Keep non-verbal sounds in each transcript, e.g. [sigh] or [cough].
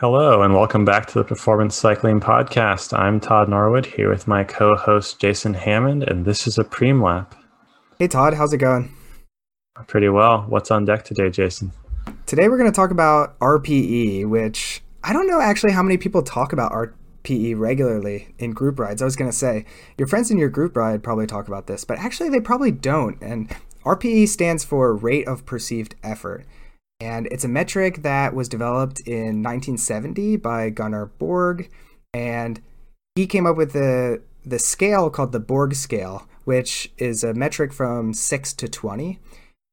Hello, and welcome back to the Performance Cycling Podcast. I'm Todd Norwood here with my co host Jason Hammond, and this is a Preem Lap. Hey, Todd, how's it going? Pretty well. What's on deck today, Jason? Today, we're going to talk about RPE, which I don't know actually how many people talk about RPE regularly in group rides. I was going to say, your friends in your group ride probably talk about this, but actually, they probably don't. And RPE stands for rate of perceived effort. And it's a metric that was developed in 1970 by Gunnar Borg. And he came up with the, the scale called the Borg scale, which is a metric from 6 to 20.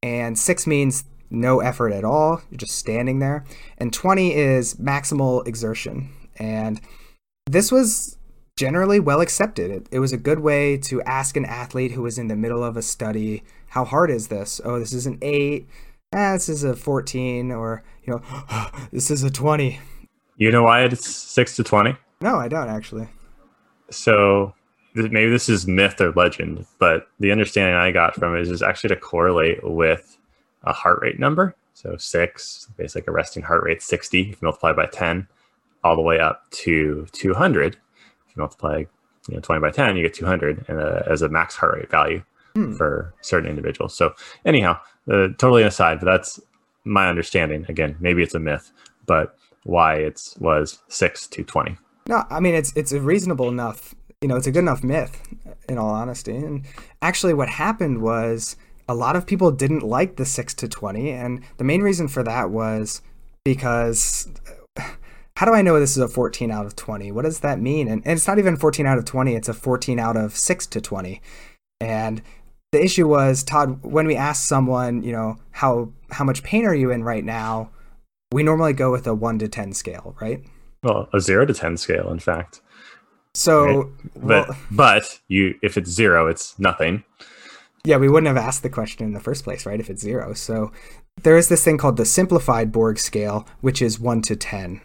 And 6 means no effort at all, you're just standing there. And 20 is maximal exertion. And this was generally well accepted. It, it was a good way to ask an athlete who was in the middle of a study, how hard is this? Oh, this is an 8 ah, this is a 14 or, you know, [gasps] this is a 20. You know why it's 6 to 20? No, I don't actually. So maybe this is myth or legend, but the understanding I got from it is actually to correlate with a heart rate number. So six, basically like a resting heart rate, 60, if you multiply by 10, all the way up to 200. If you multiply you know, 20 by 10, you get 200 and, uh, as a max heart rate value hmm. for certain individuals. So anyhow, uh, totally aside, but that's my understanding. Again, maybe it's a myth, but why it was six to twenty. No, I mean it's it's a reasonable enough. You know, it's a good enough myth, in all honesty. And actually, what happened was a lot of people didn't like the six to twenty, and the main reason for that was because [sighs] how do I know this is a 14 out of 20? What does that mean? And, and, it's not even 14 out of 20, it's a 14 out of 6 to 20. And the issue was Todd when we ask someone, you know, how how much pain are you in right now? We normally go with a 1 to 10 scale, right? Well, a 0 to 10 scale in fact. So, right? but well, but you if it's 0, it's nothing. Yeah, we wouldn't have asked the question in the first place, right? If it's 0. So, there is this thing called the simplified Borg scale, which is 1 to 10.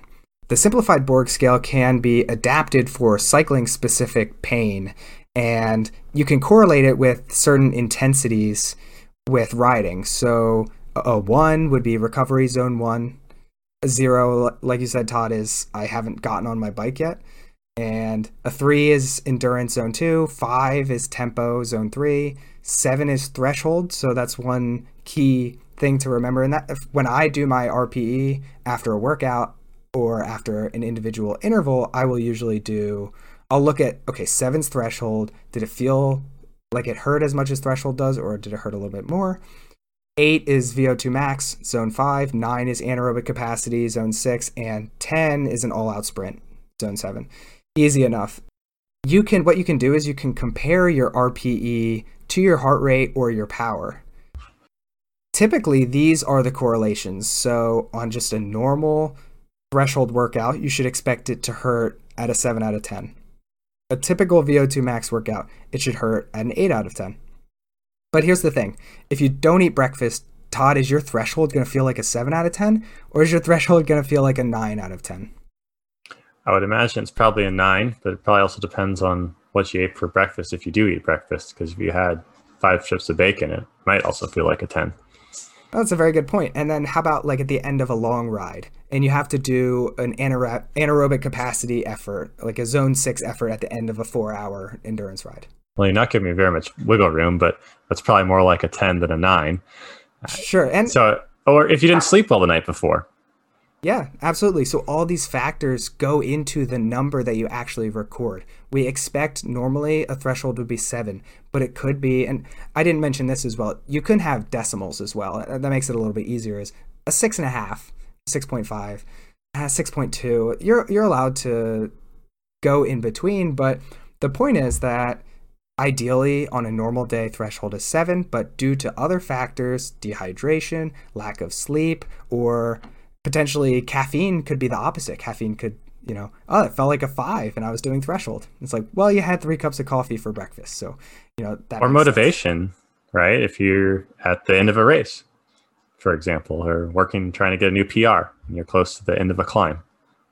The simplified Borg scale can be adapted for cycling specific pain and you can correlate it with certain intensities with riding. So a one would be recovery zone one. A zero, like you said, Todd, is I haven't gotten on my bike yet. And a three is endurance zone two. Five is tempo zone three. Seven is threshold. So that's one key thing to remember. And that when I do my RPE after a workout or after an individual interval, I will usually do I'll look at okay, seven's threshold. Did it feel like it hurt as much as threshold does, or did it hurt a little bit more? Eight is VO2 max, zone five. Nine is anaerobic capacity, zone six, and ten is an all-out sprint, zone seven. Easy enough. You can what you can do is you can compare your RPE to your heart rate or your power. Typically, these are the correlations. So on just a normal threshold workout, you should expect it to hurt at a 7 out of 10 a typical VO2 max workout, it should hurt at an 8 out of 10. But here's the thing if you don't eat breakfast, Todd, is your threshold going to feel like a 7 out of 10? Or is your threshold going to feel like a 9 out of 10? I would imagine it's probably a 9, but it probably also depends on what you ate for breakfast if you do eat breakfast. Because if you had five strips of bacon, it might also feel like a 10. That's a very good point. And then how about like at the end of a long ride and you have to do an anaerobic capacity effort, like a zone six effort at the end of a four hour endurance ride? Well, you're not giving me very much wiggle room, but that's probably more like a 10 than a nine. Sure. And so, or if you didn't sleep well the night before. Yeah, absolutely. So all these factors go into the number that you actually record. We expect normally a threshold would be seven, but it could be, and I didn't mention this as well. You can have decimals as well. That makes it a little bit easier. Is a six and a half, six point five, uh, six point two. You're you're allowed to go in between, but the point is that Ideally, on a normal day, threshold is seven, but due to other factors, dehydration, lack of sleep, or potentially caffeine could be the opposite. Caffeine could, you know, oh, it felt like a five and I was doing threshold. It's like, well, you had three cups of coffee for breakfast. So, you know, that or motivation, sense. right? If you're at the end of a race, for example, or working, trying to get a new PR and you're close to the end of a climb,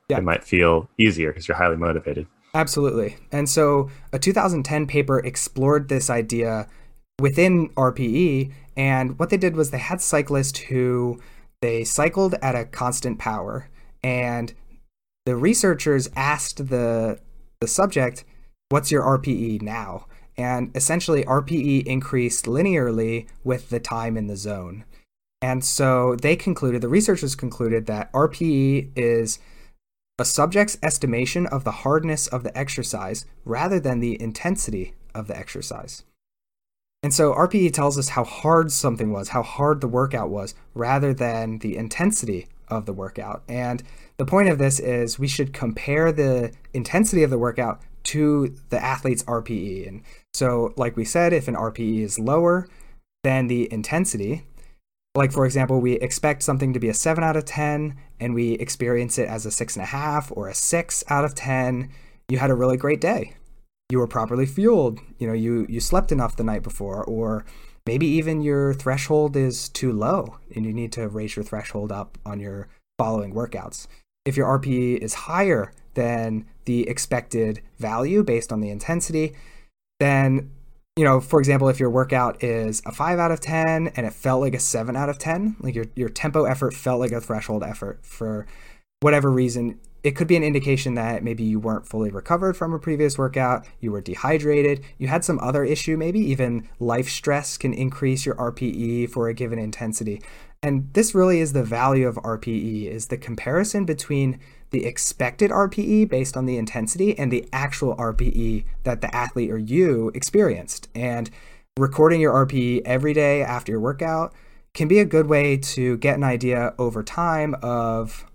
yeah. it might feel easier because you're highly motivated. Absolutely. And so a 2010 paper explored this idea within RPE. And what they did was they had cyclists who they cycled at a constant power and the researchers asked the the subject, "What's your RPE now?" And essentially, RPE increased linearly with the time in the zone. And so they concluded, the researchers concluded that RPE is a subject's estimation of the hardness of the exercise rather than the intensity of the exercise. And so RPE tells us how hard something was, how hard the workout was, rather than the intensity of the workout. And the point of this is we should compare the intensity of the workout to the athlete's RPE. And so, like we said, if an RPE is lower than the intensity, like for example, we expect something to be a 7 out of 10 and we experience it as a 6.5 or a 6 out of 10, you had a really great day. You were properly fueled. You know, you, you slept enough the night before, or maybe even your threshold is too low and you need to raise your threshold up on your following workouts. If your RPE is higher than the expected value based on the intensity, then you know, for example, if your workout is a five out of 10 and it felt like a seven out of 10, like your, your tempo effort felt like a threshold effort for whatever reason, it could be an indication that maybe you weren't fully recovered from a previous workout, you were dehydrated, you had some other issue, maybe even life stress can increase your RPE for a given intensity. And this really is the value of RPE is the comparison between the expected RPE based on the intensity and the actual RPE that the athlete or you experienced. And recording your RPE every day after your workout can be a good way to get an idea over time of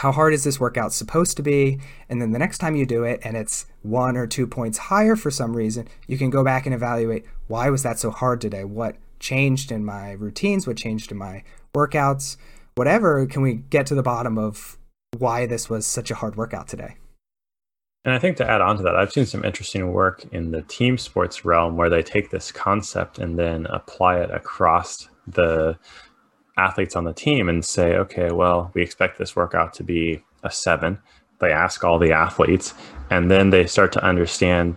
how hard is this workout supposed to be? And then the next time you do it and it's one or two points higher for some reason, you can go back and evaluate why was that so hard today? What changed in my routines? What changed in my workouts? Whatever, can we get to the bottom of why this was such a hard workout today. And I think to add on to that, I've seen some interesting work in the team sports realm where they take this concept and then apply it across the athletes on the team and say, okay, well, we expect this workout to be a seven. They ask all the athletes, and then they start to understand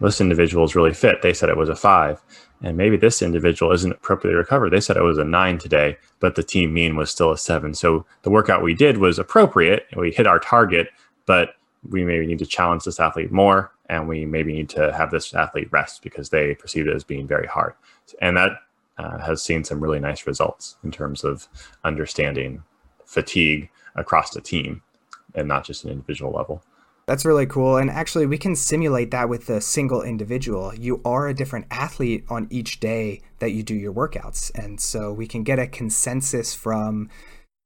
this individual is really fit. They said it was a five and maybe this individual isn't appropriately recovered. They said it was a nine today, but the team mean was still a seven. So the workout we did was appropriate. We hit our target, but we maybe need to challenge this athlete more, and we maybe need to have this athlete rest because they perceive it as being very hard. And that uh, has seen some really nice results in terms of understanding fatigue across the team and not just an individual level. That's really cool. And actually, we can simulate that with a single individual. You are a different athlete on each day that you do your workouts. And so we can get a consensus from,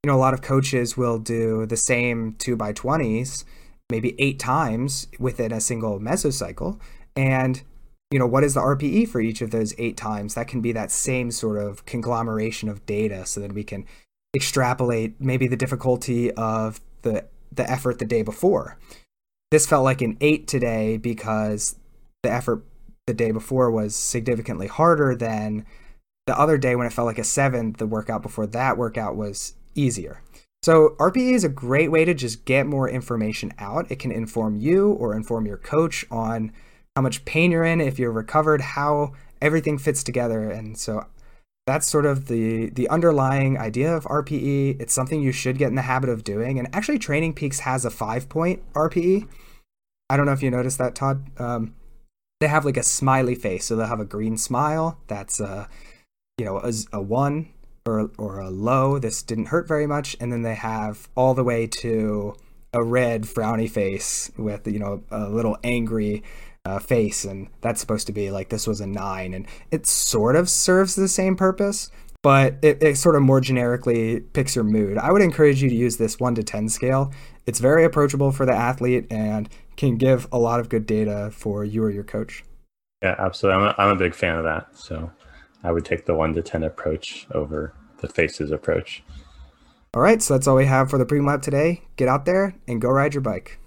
you know, a lot of coaches will do the same two by 20s, maybe eight times within a single mesocycle. And, you know, what is the RPE for each of those eight times? That can be that same sort of conglomeration of data so that we can extrapolate maybe the difficulty of the the effort the day before this felt like an eight today because the effort the day before was significantly harder than the other day when it felt like a seven. The workout before that workout was easier. So, RPE is a great way to just get more information out. It can inform you or inform your coach on how much pain you're in, if you're recovered, how everything fits together. And so, that's sort of the the underlying idea of RPE. It's something you should get in the habit of doing. And actually, Training Peaks has a five point RPE. I don't know if you noticed that, Todd. Um, they have like a smiley face, so they'll have a green smile. That's a you know a, a one or or a low. This didn't hurt very much, and then they have all the way to a red frowny face with you know a little angry uh, face, and that's supposed to be like this was a nine, and it sort of serves the same purpose, but it, it sort of more generically picks your mood. I would encourage you to use this one to ten scale. It's very approachable for the athlete and can give a lot of good data for you or your coach. Yeah, absolutely. I'm a, I'm a big fan of that. So I would take the one to ten approach over the faces approach. All right, so that's all we have for the Preem Lap today. Get out there and go ride your bike.